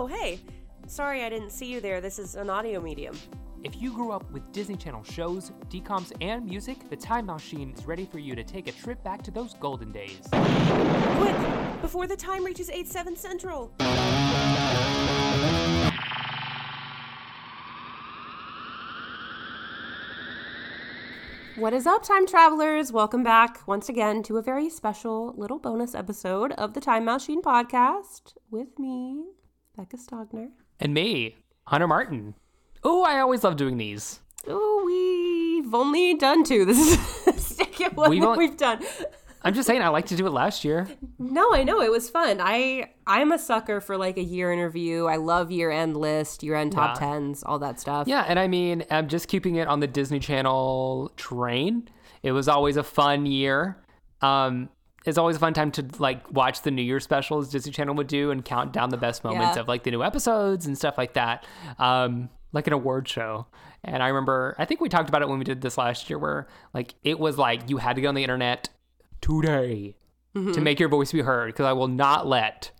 Oh, hey. Sorry I didn't see you there. This is an audio medium. If you grew up with Disney Channel shows, DComs, and music, the Time Machine is ready for you to take a trip back to those golden days. Quick! Before the time reaches 8 7 Central! What is up, time travelers? Welcome back once again to a very special little bonus episode of the Time Machine podcast with me, Becca Stogner. And me, Hunter Martin. Oh, I always love doing these. Oh, we've only done two. This is the second one We've that on- we've done. I'm just saying, I like to do it last year. No, I know it was fun. I I'm a sucker for like a year interview. I love year end list, year end top Yeah. tens, all that stuff. Yeah, and I mean, I'm just keeping it on the Disney Channel train. It was always a fun year. Um, it's always a fun time to like watch the New Year specials Disney Channel would do and count down the best moments Yeah. of like the new episodes and stuff like that. Um, like an award show. And I remember, I think we talked about it when we did this last year, where like it was like you had to get on the internet today to make your voice be heard because I will not let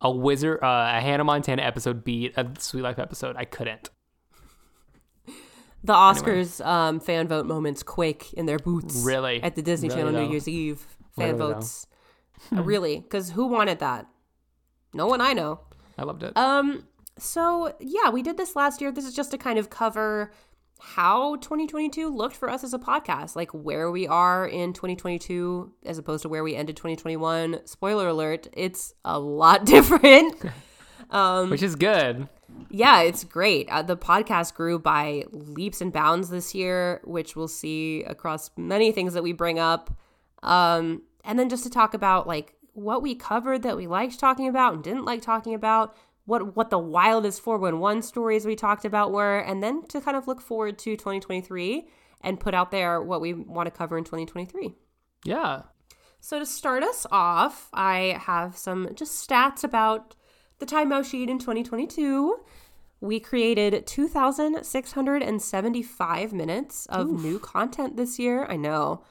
a wizard, uh, a Hannah Montana episode beat a Sweet Life episode. I couldn't. The Oscars um, fan vote moments quake in their boots. Really? At the Disney Really, Channel New? Year's Eve fan Really, votes. Uh, really? Because who wanted that? No one I know. I loved it. Um. So yeah, we did this last year. This is just to kind of cover how 2022 looked for us as a podcast, like where we are in 2022 as opposed to where we ended 2021. Spoiler alert: it's a lot different. um, Which is good. yeah, it's great. Uh, the podcast grew by leaps and bounds this year, which we'll see across many things that we bring up. Um, and then just to talk about like what we covered that we liked talking about and didn't like talking about, what what the wildest 411 stories we talked about were, and then to kind of look forward to 2023 and put out there what we want to cover in 2023. Yeah. So to start us off, I have some just stats about the Time Machine in 2022. We created 2,675 minutes of new content this year. I know.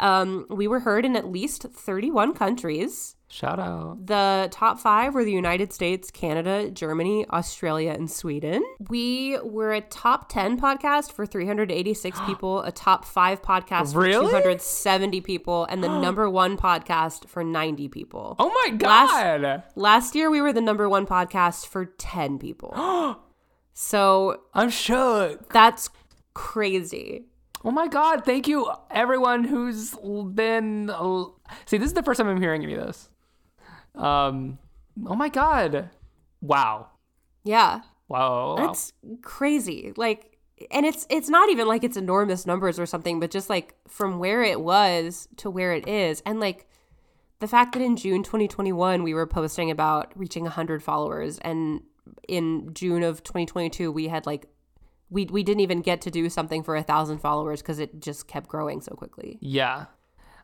Um, we were heard in at least 31 countries. Shout out. The top five were the United States, Canada, Germany, Australia, and Sweden. We were a top 10 podcast for 386 people, a top five podcast for Really? 270 people, and the number one podcast for 90 people. Oh my Last- god. Last year, we were the number one podcast for 10 people. so I'm shook. that's crazy. Oh my god. Thank you, everyone who's been. See, this is the first time I'm hearing any of this. Um. Oh my god. Wow. Yeah. Wow. wow. That's crazy. Like and it's it's not even like it's enormous numbers or something, but just like from where it was to where it is. And like the fact that in June 2021 we were posting about reaching 100 followers and in June of 2022 we had like we we didn't even get to do something for a thousand followers because it just kept growing so quickly. Yeah.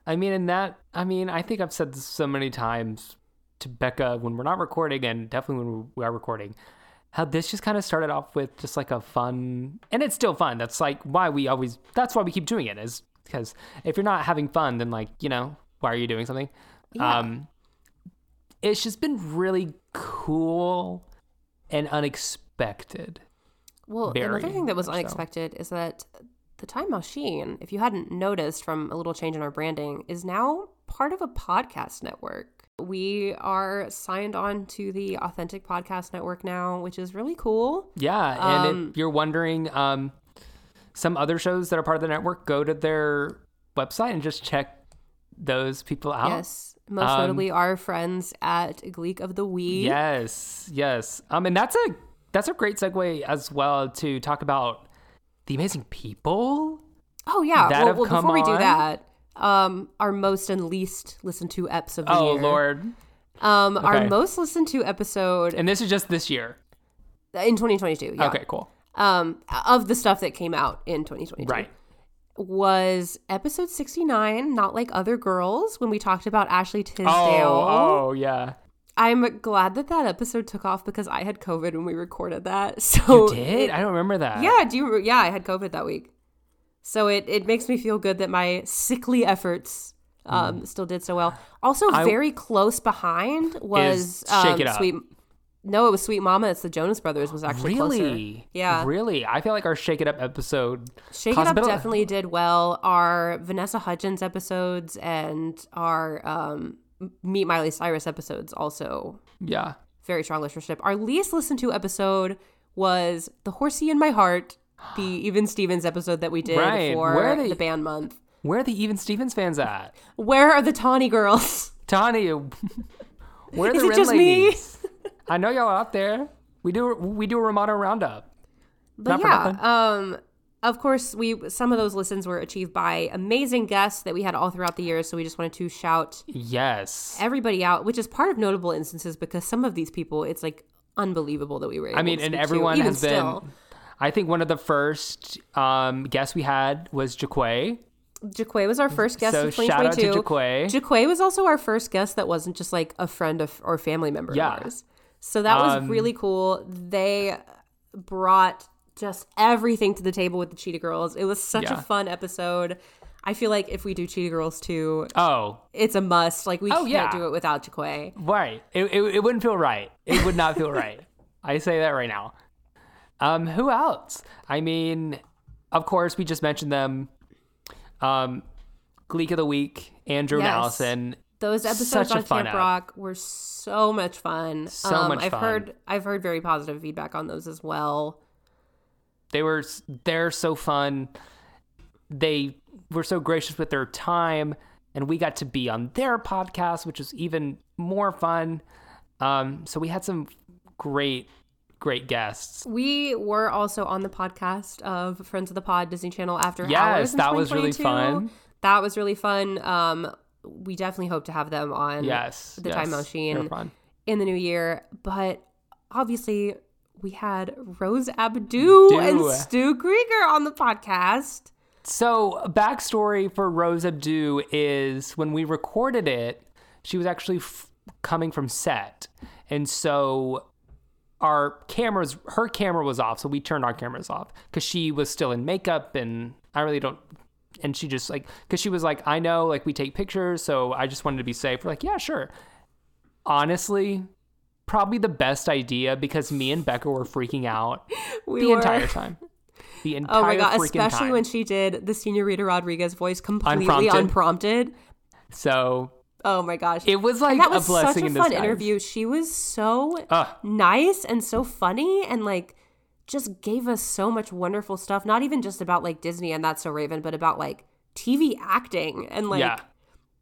I mean, and that, I mean, I think I've said this so many times to Becca when we're not recording and definitely when we are recording, how this just kind of started off with just like a fun, and it's still fun. That's like why we always, that's why we keep doing it is because if you're not having fun, then like, you know, why are you doing something? Yeah. Um, it's just been really cool and unexpected. Well, Very another thing that was much so. unexpected is that the Time Machine, if you hadn't noticed from a little change in our branding, is now part of a podcast network. We are signed on to the Authentic Podcast Network now, which is really cool. Yeah, and Um, if you're wondering, um, some other shows that are part of the network, go to their website and just check those people out. Yes, most Um, notably our friends at Gleek of the Week. Yes, yes. Um, and that's a that's a great segue as well to talk about the amazing people. Oh yeah. that well, have well, come before we do on. that, um, our most and least listened to eps of the Oh year. Lord! Um, Okay. our most listened to episode And this is just this year. in 2022. Yeah. Okay, cool. um, of the stuff that came out in 2022. Right. Was episode 69 not like other girls when we talked about Ashley Tisdale? Oh, oh yeah. I'm glad that that episode took off because I had COVID when we recorded that. So You did? it- I don't remember that. yeah, do you? Yeah, I had COVID that week. So it it makes me feel good that my sickly efforts um still did so well. Also, Mm. I- very close behind was um, It Up. sweet. No, it was Sweet Mama. It's the Jonas Brothers was actually closer. Really? Yeah. Really? I feel like our Shake It Up episode. Shake It Up definitely did well. Our Vanessa Hudgens episodes and our um, Meet Miley Cyrus episodes also Yeah. very strong listenership. Our least listened to episode was The Horsey in My Heart, the Even Stevens episode that we did Right. for Where are they- the band month. Where are the Even Stevens fans at? Where are the Tawny girls? Tawny, where are the Is it just me? ladies? I know y'all out there. We do we do a Romano roundup. But Not yeah, um, of course, we some of those listens were achieved by amazing guests that we had all throughout the year. So we just wanted to shout Yes. everybody out, which is part of notable instances because some of these people, it's like unbelievable that we were. Able I mean, to and to, everyone even has been. still. I think one of the first um, guests we had was Jaquay. Jaquay was our first guest So of shout out to Jaquay. Jaquay was also our first guest that wasn't just like a friend of or family member Yeah. of ours. So that was Um, really cool. They brought just everything to the table with the Cheetah Girls. It was such Yeah. a fun episode. I feel like if we do Cheetah Girls too, Oh, it's a must. Like we Oh, can't yeah. do it without Jaquay. right. It, it, it wouldn't feel right. It would not feel right. I say that right now. Um, who else? I mean, of course, we just mentioned them. Um, Gleek of the Week, Andrew and Yes. Allison. Those episodes on Camp. Rock were so much fun. Um, So much I've fun. heard I've heard very positive feedback on those as well. They were they're so fun. They were so gracious with their time, and we got to be on their podcast, which was even more fun. Um, so we had some great, great guests. We were also on the podcast of Friends of the Pod Disney Channel After Yes, Hours. that was really 2022. fun. That was really fun. Um, we definitely hope to have them on Yes, the yes, Time Machine in the new year. But obviously, we had Rose Abdoo Do. and Stu Krieger on the podcast. So, backstory for Rose Abdoo is when we recorded it, she was actually f- coming from set. And so our cameras, her camera was off. So we turned our cameras off because she was still in makeup. And I really don't. And she just like, because she was like, I know, like, we take pictures. So I just wanted to be safe. We're like, yeah, sure. Honestly, probably the best idea because me and Becca were freaking out We the were, entire time. The entire Oh my god! Especially time. when she did the Senorita Rodriguez voice completely Unprompted. unprompted. so Oh my gosh! It was like And that a was blessing such a in fun interview. She was so nice and so funny and like just gave us so much wonderful stuff. Not even just about like Disney and That's So Raven, but about like TV acting and like yeah.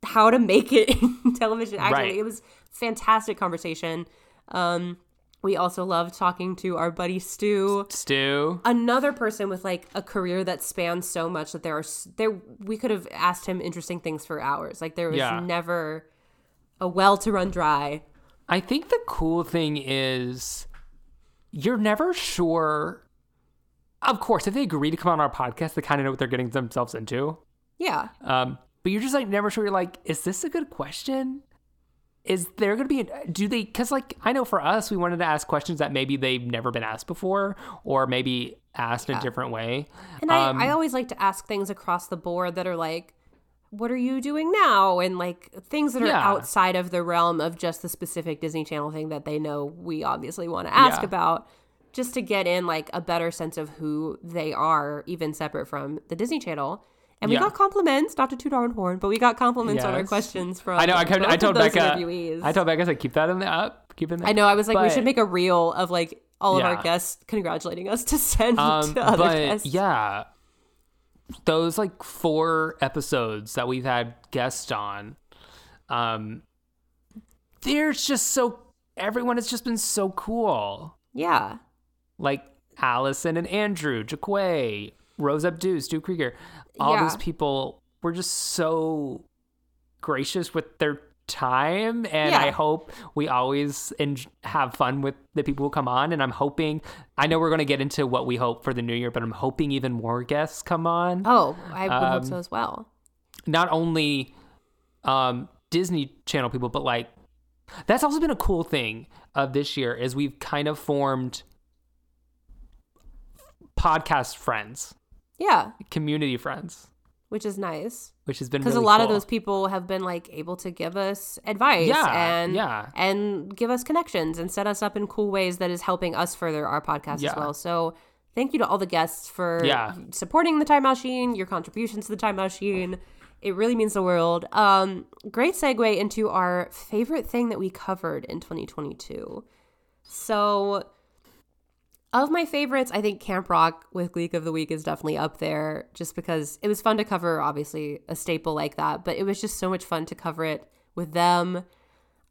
how to make it in television acting. Right. It was fantastic conversation. Um, we also love talking to our buddy Stu Stu. another person with like a career that spans so much that there are there we could have asked him interesting things for hours like there was Yeah. never a well to run dry I think the cool thing is you're never sure. Of course, if they agree to come on our podcast, they kind of know what they're getting themselves into. yeah Um, but you're just like never sure. You're like, is this a good question? Is there going to be, a, do they, because like I know for us, we wanted to ask questions that maybe they've never been asked before or maybe asked in a different way. and I, Um, I always like to ask things across the board that are like what are you doing now and like things that are Yeah. outside of the realm of just the specific disney channel thing that they know we obviously want to ask Yeah. about just to get in like a better sense of who they are even separate from the disney channel and we Yeah. got compliments, not to toot our own horn, but we got compliments on our questions from. I know. I, kept, I told Becca. interviewees. I told Becca, I said, keep that in the up. Keep it in the I know. I was like, we should make a reel of like all of our guests congratulating us to send Um, to other but guests. yeah, those like four episodes that we've had guests on, um, there's just so everyone has just been so cool. yeah, Like Allison and Andrew, Jaquay, Rose Abdoo, Stu Krieger, all Yeah. these people were just so gracious with their time and Yeah. i hope we always en- have fun with the people who come on and i'm hoping i know we're going to get into what we hope for the new year but i'm hoping even more guests come on Oh, I would hope Um, so as well. not only um disney channel people but like that's also been a cool thing of this year is we've kind of formed podcast friends Yeah, community friends which is nice which has been because really a lot of those people have been like able to give us advice Yeah, and yeah. and give us connections and set us up in cool ways that is helping us further our podcast as well. So thank you to all the guests for Yeah. supporting the Time Machine, your contributions to the Time Machine. It really means the world. Um, great segue into our favorite thing that we covered in 2022. So of my favorites, I think Camp Rock with Gleek of the Week is definitely up there just because it was fun to cover, obviously, a staple like that, but it was just so much fun to cover it with them.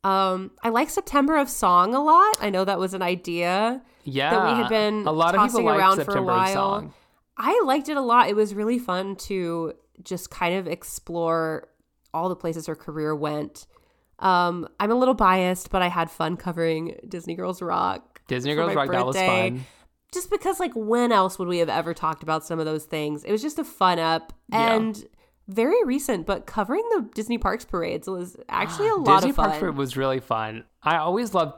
Um, I like September of Song a lot. I know that was an idea yeah, that we had been a lot of tossing people like around September for a while. I liked it a lot. It was really fun to just kind of explore all the places her career went. Um, I'm a little biased, but I had fun covering Disney Girls Rock. Disney Girls that was fun. Just because, like, when else would we have ever talked about some of those things? It was just a fun up Yeah. and very recent, but covering the Disney Parks parades was actually a lot Disney of fun. Parks Parade was really fun. I always love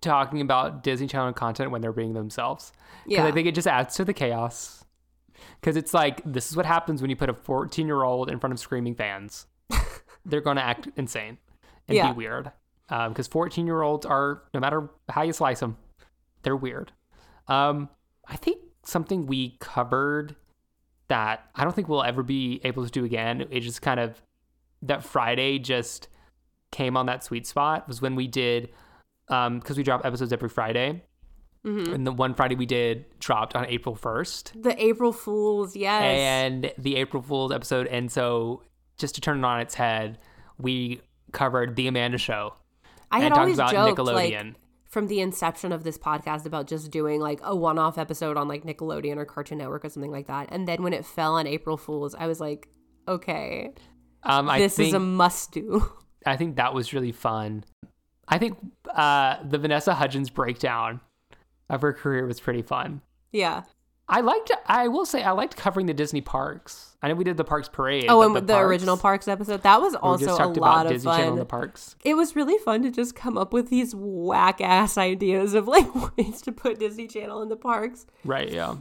talking about Disney Channel content when they're being themselves. Because Yeah. I think it just adds to the chaos. Because it's like, this is what happens when you put a 14 year old in front of screaming fans. they're going to act insane and Yeah. be weird. Um, because 14 year olds are, no matter how you slice them, they're weird. Um, I think something we covered that I don't think we'll ever be able to do again. It just kind of that Friday just came on that sweet spot was when we did um because we drop episodes every Friday. Mm-hmm. And the one Friday we did dropped on April 1st. the April Fools, yes. And the April Fool's episode and so just to turn it on its head, we covered the Amanda show I had talked always about joked, Nickelodeon. like, from the inception of this podcast about just doing like a one-off episode on like Nickelodeon or Cartoon Network or something like that. And then when it fell on April Fools, I was like, okay, um I this think is a must-do. I think that was really fun. I think uh the Vanessa Hudgens breakdown of her career was pretty fun. yeah. I liked. I will say I liked covering the Disney parks. I know we did the parks parade. Oh, and the, original parks episode that was also a lot of Disney fun. and the parks. It was really fun to just come up with these whack ass ideas of like ways to put Disney Channel in the parks. Right. Yeah.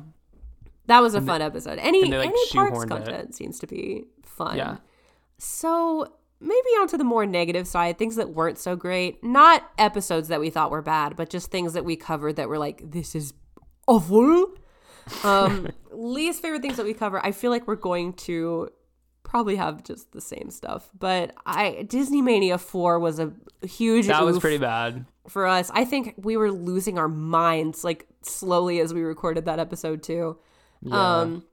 That was a fun episode. Any they, like, any parks shoehorned it. content seems to be fun. Yeah. So maybe onto the more negative side, things that weren't so great. Not episodes that we thought were bad, but just things that we covered that were like, this is awful. Um, least favorite things that we cover. I feel like we're going to probably have just the same stuff. But I Disney Mania 4 was a huge That was pretty bad. for us. I think we were losing our minds like slowly as we recorded that episode too. Yeah. Um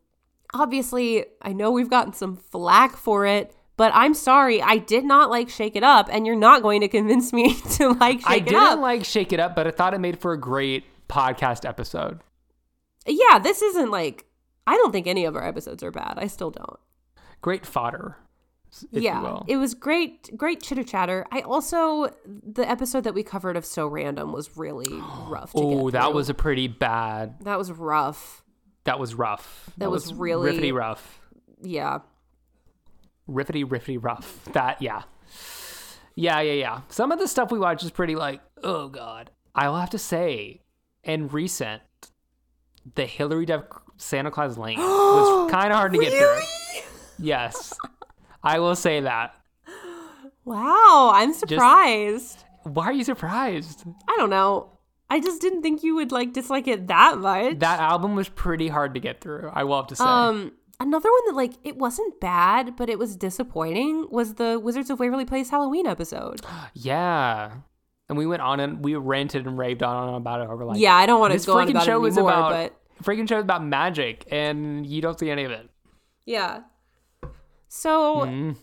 obviously, I know we've gotten some flack for it, but I'm sorry, I did not like Shake It Up and you're not going to convince me to like Shake I It didn't like Shake It Up, but I thought it made for a great podcast episode. Yeah, this isn't like I don't think any of our episodes are bad. I still don't. Great fodder. If yeah, You will. it was great, great chitter chatter. I also the episode that we covered of So Random was really rough. To Oh, that was a pretty bad. that was rough. That was rough. That was really- riffity rough. Yeah, riffity riffity rough. That yeah. Yeah, yeah, yeah. Some of the stuff we watch is pretty like, oh god. I will have to say, in recent, the Hilary Duff Santa Claus Lane was kind of hard to get through. Yes. I will say that. Wow, I'm surprised. Why are you surprised? I don't know. I just didn't think you would like dislike it that much. That album was pretty hard to get through. I will have to say. um another one that like it wasn't bad, but it was disappointing was the Wizards of Waverly Place Halloween episode. yeah. And we went on and we ranted and raved on and about it over like yeah, I don't want to go on about show it anymore, about but freaking show is about magic and you don't see any of it. yeah. So Mm.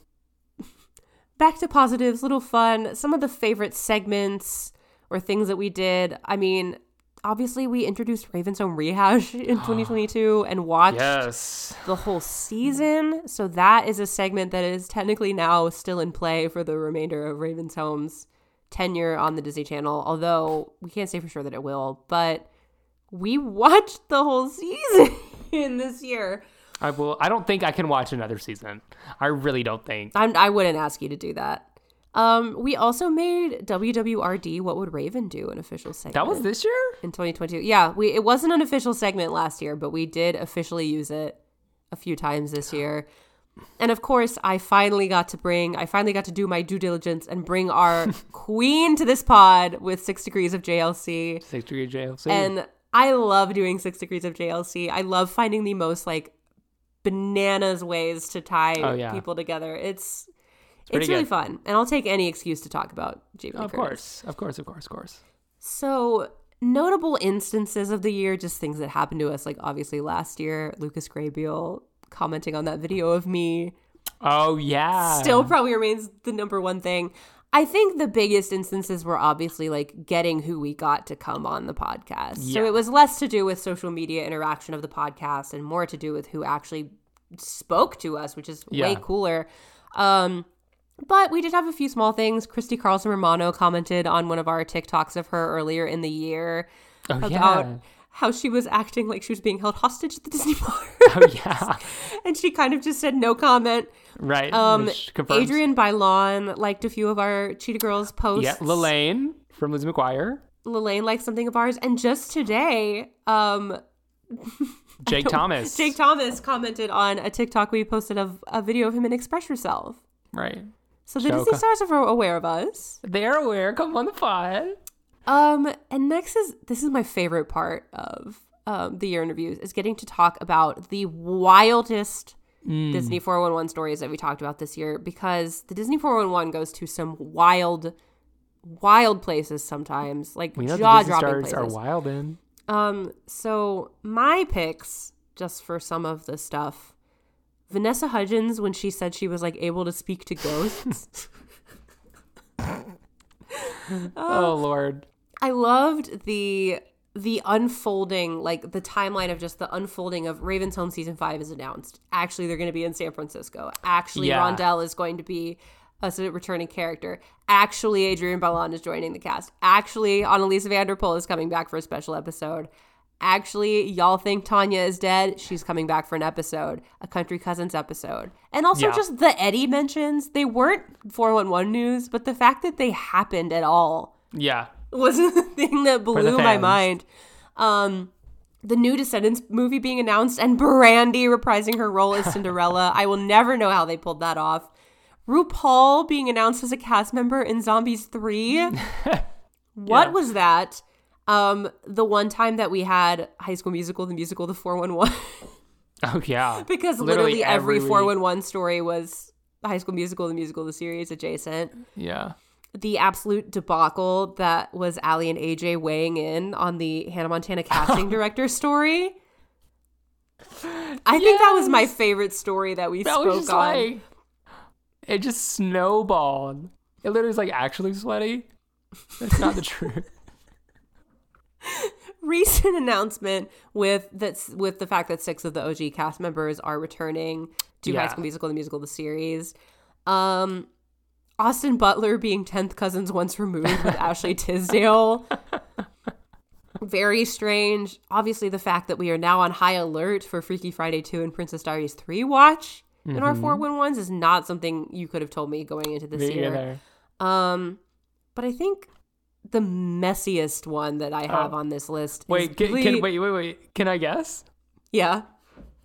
back to positives, little fun. Some of the favorite segments or things that we did. I mean, obviously we introduced Raven's Home Rehash in 2022 and watched Yes. the whole season. So that is a segment that is technically now still in play for the remainder of Raven's Home's tenure on the Disney Channel, although we can't say for sure that it will. But we watched the whole season in this year. I will. I don't think I can watch another season. I really don't think. I'm, I wouldn't ask you to do that. Um, we also made WWRD What Would Raven Do an official segment. That was this year. in 2022. Yeah, we it wasn't an official segment last year, but we did officially use it a few times this year. And of course, I finally got to bring, I finally got to do my due diligence and bring our queen to this pod with Six Degrees of JLC. Six degree JLC. And I love doing Six Degrees of JLC. I love finding the most like bananas ways to tie Oh, yeah. people together. It's it's, pretty really good. fun, and I'll take any excuse to talk about Jamie. Lee of Curtis. course, of course, of course, of course. So notable instances of the year, just things that happened to us. Like obviously last year, Lucas Grabeel commenting on that video of me Oh yeah. still probably remains the number one thing. I think the biggest instances were obviously like getting who we got to come on the podcast. So it was less to do with social media interaction of the podcast and more to do with who actually spoke to us, which is way cooler. Um, but we did have a few small things. Christy Carlson Romano commented on one of our TikToks of her earlier in the year Oh about yeah. How she was acting like she was being held hostage at the Disney park. Oh yeah. and she kind of just said no comment. Right. Um, Adrienne Bailon liked a few of our Cheetah Girls posts. Yeah, Lalaine from Lizzie McGuire. Lalaine liked something of ours. And just today, um, Jake Thomas. Jake Thomas commented on a TikTok we posted of a video of him in Express Yourself. Right. So the. Disney stars are aware of us. They're aware. Come on the pod. Um, and next is this is my favorite part of um, the year interviews is getting to talk about the wildest Mm. Disney 411 stories that we talked about this year because the Disney 411 goes to some wild, wild places sometimes, like We know jaw dropping places. are wild in. Um, so my picks, just for some of the stuff, Vanessa Hudgens when she said she was like able to speak to ghosts. Oh Lord. I loved the the unfolding, like the timeline of just the unfolding of Raven's Home season five is announced. Actually, they're going to be in San Francisco. Actually, Yeah. Rondell is going to be a s- returning character. Actually, Adrienne Bailon is joining the cast. Actually, Anneliese van der Pol is coming back for a special episode. Actually, y'all think Tanya is dead. She's coming back for an episode, a Country Cousins episode. And also Yeah. just the Eddie mentions. They weren't 411 news, but the fact that they happened at all Yeah. Was the thing that blew my mind. Um, the new Descendants movie being announced and Brandy reprising her role as Cinderella. I will never know how they pulled that off. RuPaul being announced as a cast member in Zombies 3. What Yeah. was that? Um, the one time that we had High School Musical, the musical, the 411, Oh yeah. because literally, Literally every every 411 story was High School Musical, the musical, the series adjacent Yeah. The absolute debacle that was Aly and AJ weighing in on the Hannah Montana casting director story. I think that was my favorite story that we That spoke was just on. like it just snowballed. It literally was like actually sweaty. That's not the truth. Recent announcement with that's with the fact that six of the OG cast members are returning to High School Musical, the musical, the series. Um, Austin Butler being tenth cousins once removed with Ashley Tisdale. Very strange. Obviously, the fact that we are now on high alert for Freaky Friday 2 and Princess Diaries 3 watch in our 411s is not something you could have told me going into this Me year. either. Um, but I think the messiest one that I have on this list Wait, is can, Glee- can wait, wait, wait. Can I guess? Yeah.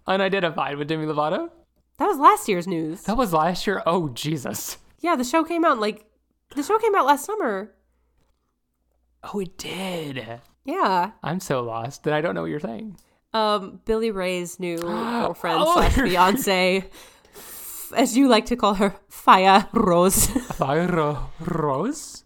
Unidentified with Demi Lovato? That was last year's news. That was last year. Oh Jesus. Yeah, the show came out like the show came out last summer. Oh, it did. Yeah. I'm so lost that I don't know what you're saying. Um, Billy Ray's new girlfriend Oh, slash fiance, as you like to call her, Fire Rose. Fire Rose?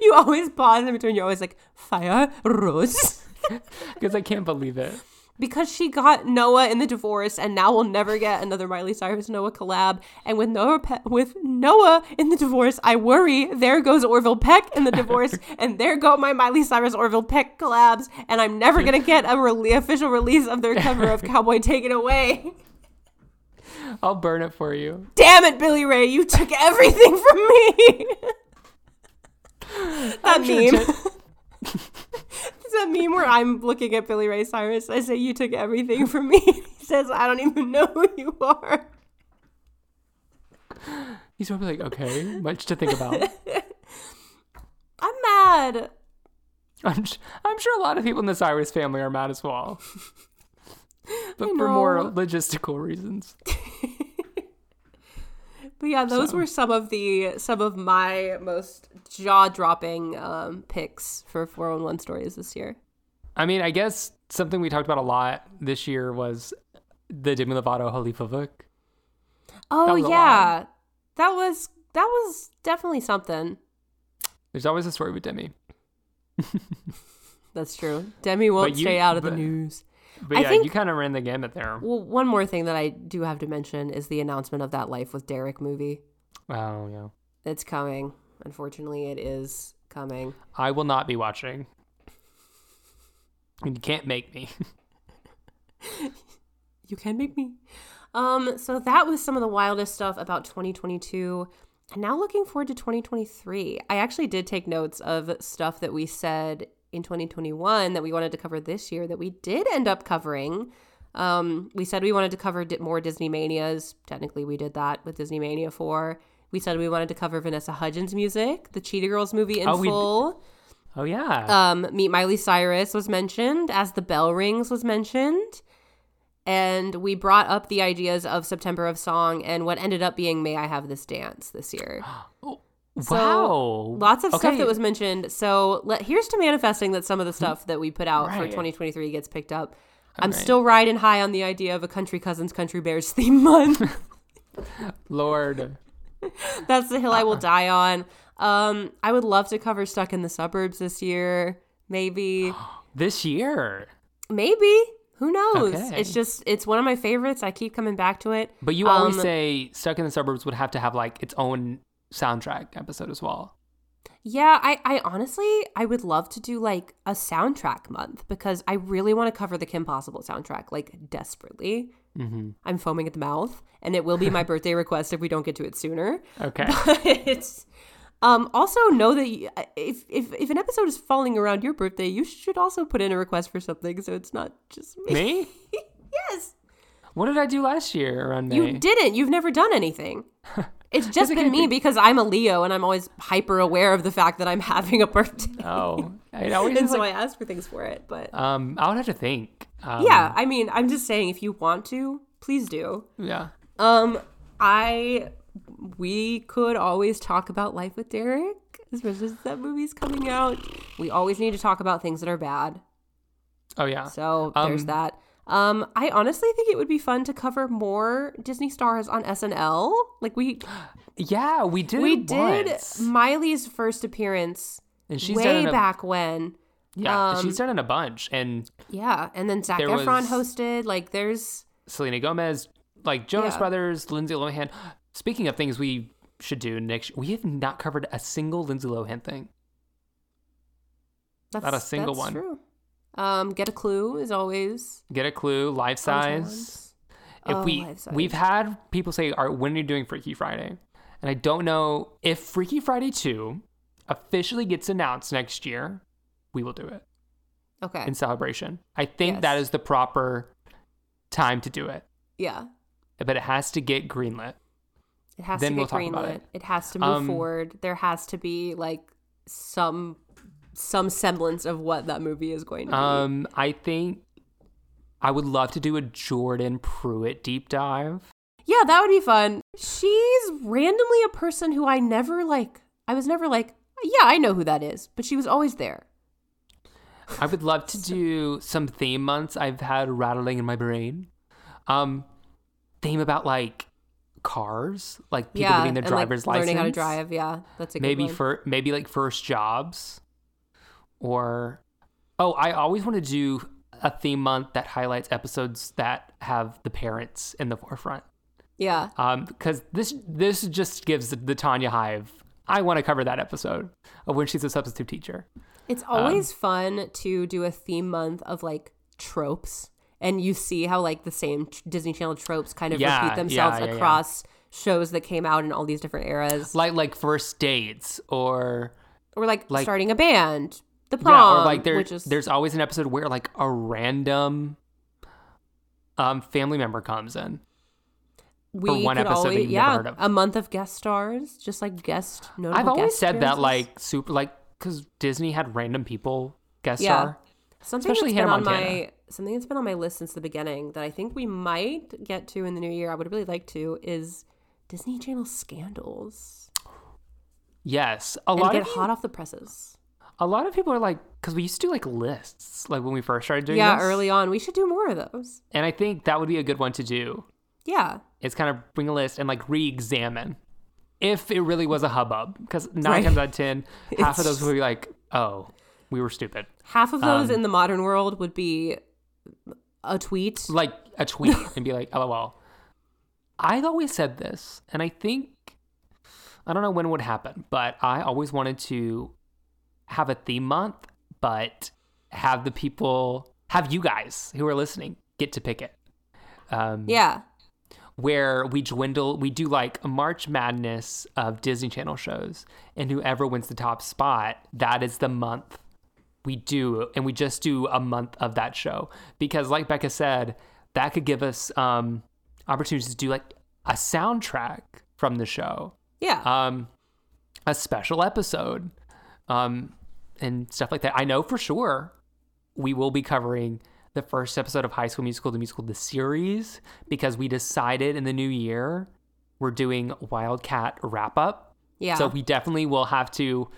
you always pause in between. You're always like Fire Rose Because I can't believe it. Because she got Noah in the divorce, and now we'll never get another Miley Cyrus Noah collab. And with Noah Pe- with Noah in the divorce, I worry. There goes Orville Peck in the divorce, and there go my Miley Cyrus Orville Peck collabs. And I'm never gonna get a rele- official release of their cover of Cowboy Take It Away. I'll burn it for you. Damn it, Billy Ray, you took everything from me. that sure meme. It's that meme where I'm looking at Billy Ray Cyrus. I say, You took everything from me. he says, I don't even know who you are. He's probably like, okay, much to think about. I'm mad. I'm, sh- I'm sure a lot of people in the Cyrus family are mad as well. But for more logistical reasons. But yeah, those So- were some of the some of my most jaw dropping um, picks for 411 stories this year. I mean, I guess something we talked about a lot this year was the Demi Lovato Holy Favuk. Oh a yeah, that was that was definitely something. There's always a story with Demi. That's true. Demi won't you- stay out of the news. But I yeah, think- you kind of ran the gamut there. Well, one more thing that I do have to mention is the announcement of that Life with Derek movie. Oh yeah. It's coming. Unfortunately, it is coming. I will not be watching. You can't make me. You can make me. Um, so that was some of the wildest stuff about 2022. And now looking forward to 2023. I actually did take notes of stuff that we said in 2021 that we wanted to cover this year that we did end up covering. Um, we said we wanted to cover more Disney Manias. Technically, we did that with Disney Mania 4. We said we wanted to cover Vanessa Hudgens' music, the Cheetah Girls movie in Oh, we d- full. Oh yeah. Um, Meet Miley Cyrus was mentioned, as the bell rings was mentioned. And we brought up the ideas of September of Song and what ended up being May I Have This Dance this year. so, wow. Lots of stuff that was mentioned. So let, here's to manifesting that some of the stuff that we put out for 2023 gets picked up. I'm Okay. still riding high on the idea of a Country Cousins Country Bears theme month. Lord. That's the hill I Uh-uh. will die on. Um, I would love to cover Stuck in the Suburbs this year. Maybe. This year. Maybe. Who knows? Okay. It's just it's one of my favorites. I keep coming back to it. But you always Um, say Stuck in the Suburbs would have to have like its own soundtrack episode as well. Yeah, I, I honestly I would love to do like a soundtrack month because I really want to cover the Kim Possible soundtrack like desperately. Mm-hmm. I'm foaming at the mouth, and it will be my birthday request if we don't get to it sooner. Okay. But um, also know that y- if, if if an episode is falling around your birthday, you should also put in a request for something, so it's not just me. Me? yes, What did I do last year around May? you didn't. You've never done anything. It's just been me because I'm a Leo and I'm always hyper aware of the fact that I'm having a birthday. Oh, I always and so like, I ask for things for it. But um, I would have to think. Um, yeah, I mean, I'm just saying if you want to, please do. yeah. Um, I we could always talk about life with Derek, especially since that movie's coming out. We always need to talk about things that are bad. Oh yeah. So there's Um, that. Um, I honestly think it would be fun to cover more Disney stars on SNL. Like we Yeah, we did. we it did. Miley's first appearance and she's way a, back when. Yeah, um, she's done in a bunch, and Yeah, and then Zac Efron hosted. Like there's Selena Gomez, like Jonas Yeah. Brothers, Lindsay Lohan. Speaking of things we should do next, we have not covered a single Lindsay Lohan thing. that's Not a single that's one. True. Um, get a clue is always Get a clue, life size. If Oh, we life size. we've had people say, "Are when are you doing Freaky Friday?" And I don't know if Freaky Friday two officially gets announced next year. We will do it okay. in celebration. I think that Yes. is the proper time to do it, yeah, but it has to get greenlit. it has Then to we'll get greenlit. it. It. has to move Um, forward. There has to be like some some semblance of what that movie is going to be. Um, I think I would love to do a Jordan Pruitt deep dive. Yeah, that would be fun. She's randomly a person who I never like. I was never like, yeah, I know who that is, but she was always there. I would love to do some theme months I've had rattling in my brain. Um, theme about like cars, like people yeah, getting their and, like, driver's license, learning how to drive. Yeah, that's a good maybe one. for maybe like first jobs, or oh, I always want to do a theme month that highlights episodes that have the parents in the forefront. yeah, Um, because this this just gives the Tanya Hive. I want to cover that episode of when she's a substitute teacher. It's Um, always fun to do a theme month of like tropes, and you see how like the same Disney Channel tropes kind of Yeah, repeat themselves yeah, yeah. across shows that came out in all these different eras, Like like first dates or or like, like- starting a band, the yeah, or like there, which is there's always an episode where like a random um family member comes in. we one could episode always, yeah, a month of guest stars, just like guest notable. I've always guest said that like super like because Disney had random people guest Yeah. star. something especially that's been Hannah on Montana. my something that's been on my list since the beginning that I think we might get to in the new year. I would really like to is Disney Channel scandals Yes, a and lot get of hot off the presses. A lot of people are like because we used to do like lists like when we first started doing Yeah, this. early on, we should do more of those. and I think that would be a good one to do. Yeah, it's kind of bring a list and like re-examine if it really was a hubbub because nine Right. times out of ten, half of those would be like, oh, we were stupid. half of those Um, in the modern world would be a tweet. like a tweet and be like, LOL. I've always said this, and I think I don't know when it would happen, but I always wanted to have a theme month, but have the people, have you guys who are listening get to pick it. Um, Yeah, where we dwindle, we do like a March Madness of Disney Channel shows, and whoever wins the top spot, that is the month we do, and we just do a month of that show. Because, like Becca said, that could give us um, opportunities to do like a soundtrack from the show, yeah, um, a special episode, um, and stuff like that. I know for sure we will be covering the first episode of High School Musical, the musical, the series, because we decided in the new year we're doing Wildcat wrap up. yeah, So we definitely will have to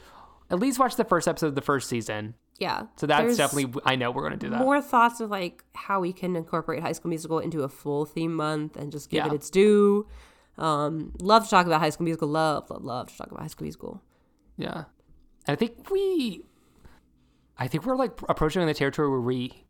at least watch the first episode of the first season. yeah. So that's There's definitely I know we're going to do that. more thoughts of like how we can incorporate High School Musical into a full theme month and just give Yeah. it its due. Um, love to talk about High School Musical. Love, love, love to talk about High School Musical. Yeah. And I think we I think we're like approaching the territory where we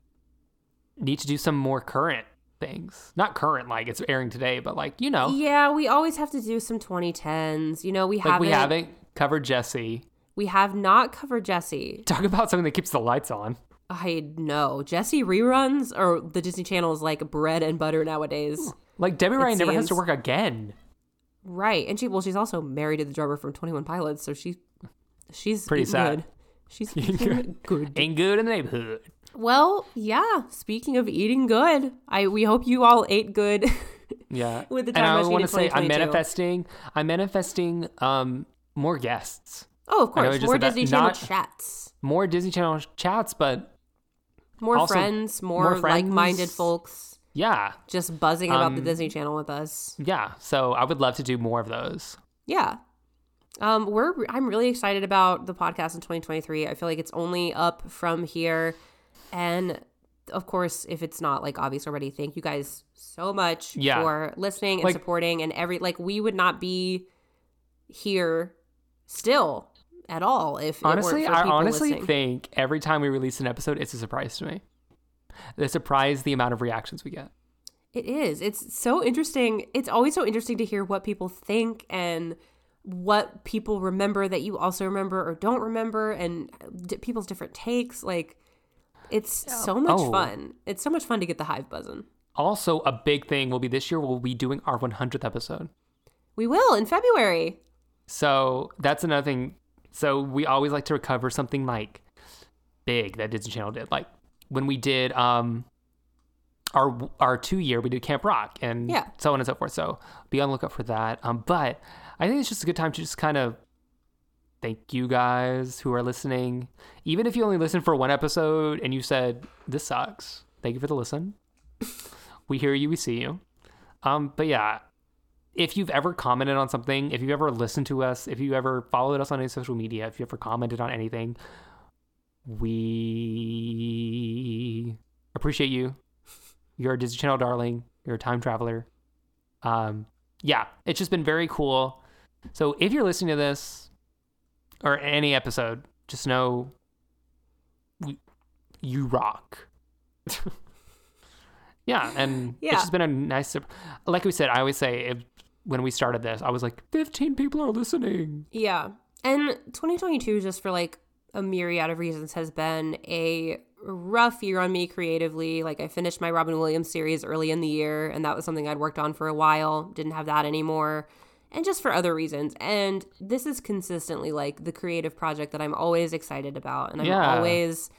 need to do some more current things. Not current like it's airing today, but like, you know, Yeah, we always have to do some 2010s. You know, we like haven't we haven't covered Jessie. we have not covered Jessie. Talk about something that keeps the lights on. I know Jessie reruns or the Disney Channel is like bread and butter nowadays. Like Debby Ryan never has to work again. Right, and she well, she's also married to the drummer from Twenty One Pilots, so she she's Pretty sad. Good. She's eating good. Ain't good in the neighborhood. Well, yeah. Speaking of eating good, I we hope you all ate good. Yeah. With the and time I want to say I'm manifesting I'm manifesting um more guests. oh, of course, more Disney Channel not- chats, More Disney Channel chats, but more friends, more, more friends. like-minded folks, yeah. just buzzing about the Um, Disney Channel with us. Yeah. So I would love to do more of those. Yeah. Um, we're I'm really excited about the podcast in 2023. I feel like it's only up from here, and of course, if it's not like obvious already, thank you guys so much Yeah. for listening and Like- supporting and every like we would not be here still at all if Honestly, I honestly listening. think every time we release an episode, it's a surprise to me. The surprise, the amount of reactions we get. It is. It's so interesting. It's always so interesting to hear what people think and what people remember that you also remember or don't remember and d- people's different takes. Like, it's so much Oh. fun. It's so much fun to get the hive buzzing. Also, a big thing will be this year, we'll be doing our 100th episode. We will in February. So that's another thing. So we always like to recover something like big that Disney Channel did. Like when we did um our our two year, we did Camp Rock and Yeah. so on and so forth. So be on the lookout for that. Um, but I think it's just a good time to just kind of thank you guys who are listening. Even if you only listen for one episode and you said this sucks, thank you for the listen. we hear you, we see you. Um, but yeah, if you've ever commented on something, if you've ever listened to us, if you ever followed us on any social media, if you ever commented on anything, we appreciate you. You're a Disney Channel darling. You're a time traveler. Um, yeah, it's just been very cool. So if you're listening to this or any episode, just know we, you rock. yeah, and Yeah. it's just been a nice. Like we said, I always say if, when we started this, I was like, 15 people are listening. Yeah. And 2022, just for like a myriad of reasons, has been a rough year on me creatively. Like, I finished my Robin Williams series early in the year, and that was something I'd worked on for a while. Didn't have that anymore. And just for other reasons. And this is consistently like the creative project that I'm always excited about. And I'm Yeah. always.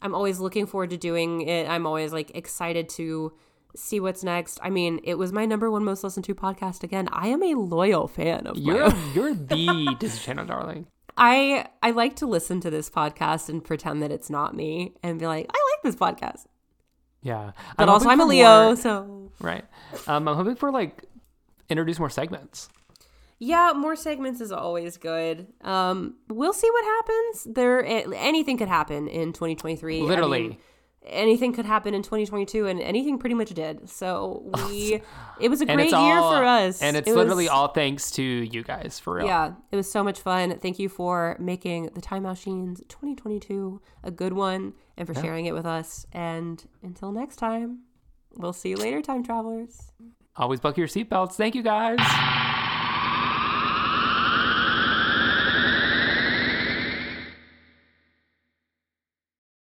I'm always looking forward to doing it. I'm always like excited to see what's next. I mean, it was my number one most listened to podcast again. I am a loyal fan of You're you're the Disney Channel darling. I I like to listen to this podcast and pretend that it's not me and be like, I like this podcast. Yeah, But also I'm a Leo, so right. Um, I'm hoping for like introduce more segments Yeah, more segments is always good. Um, we'll see what happens. There, anything could happen in 2023. Literally. I mean, anything could happen in 2022 and anything pretty much did so we it was a great year all- for us And it's It literally was- all thanks to you guys, for real. yeah it was so much fun thank you for making the time machines 2022 a good one and for sharing it with us and until next time we'll see you later time travelers Always buckle your seatbelts. Thank you guys.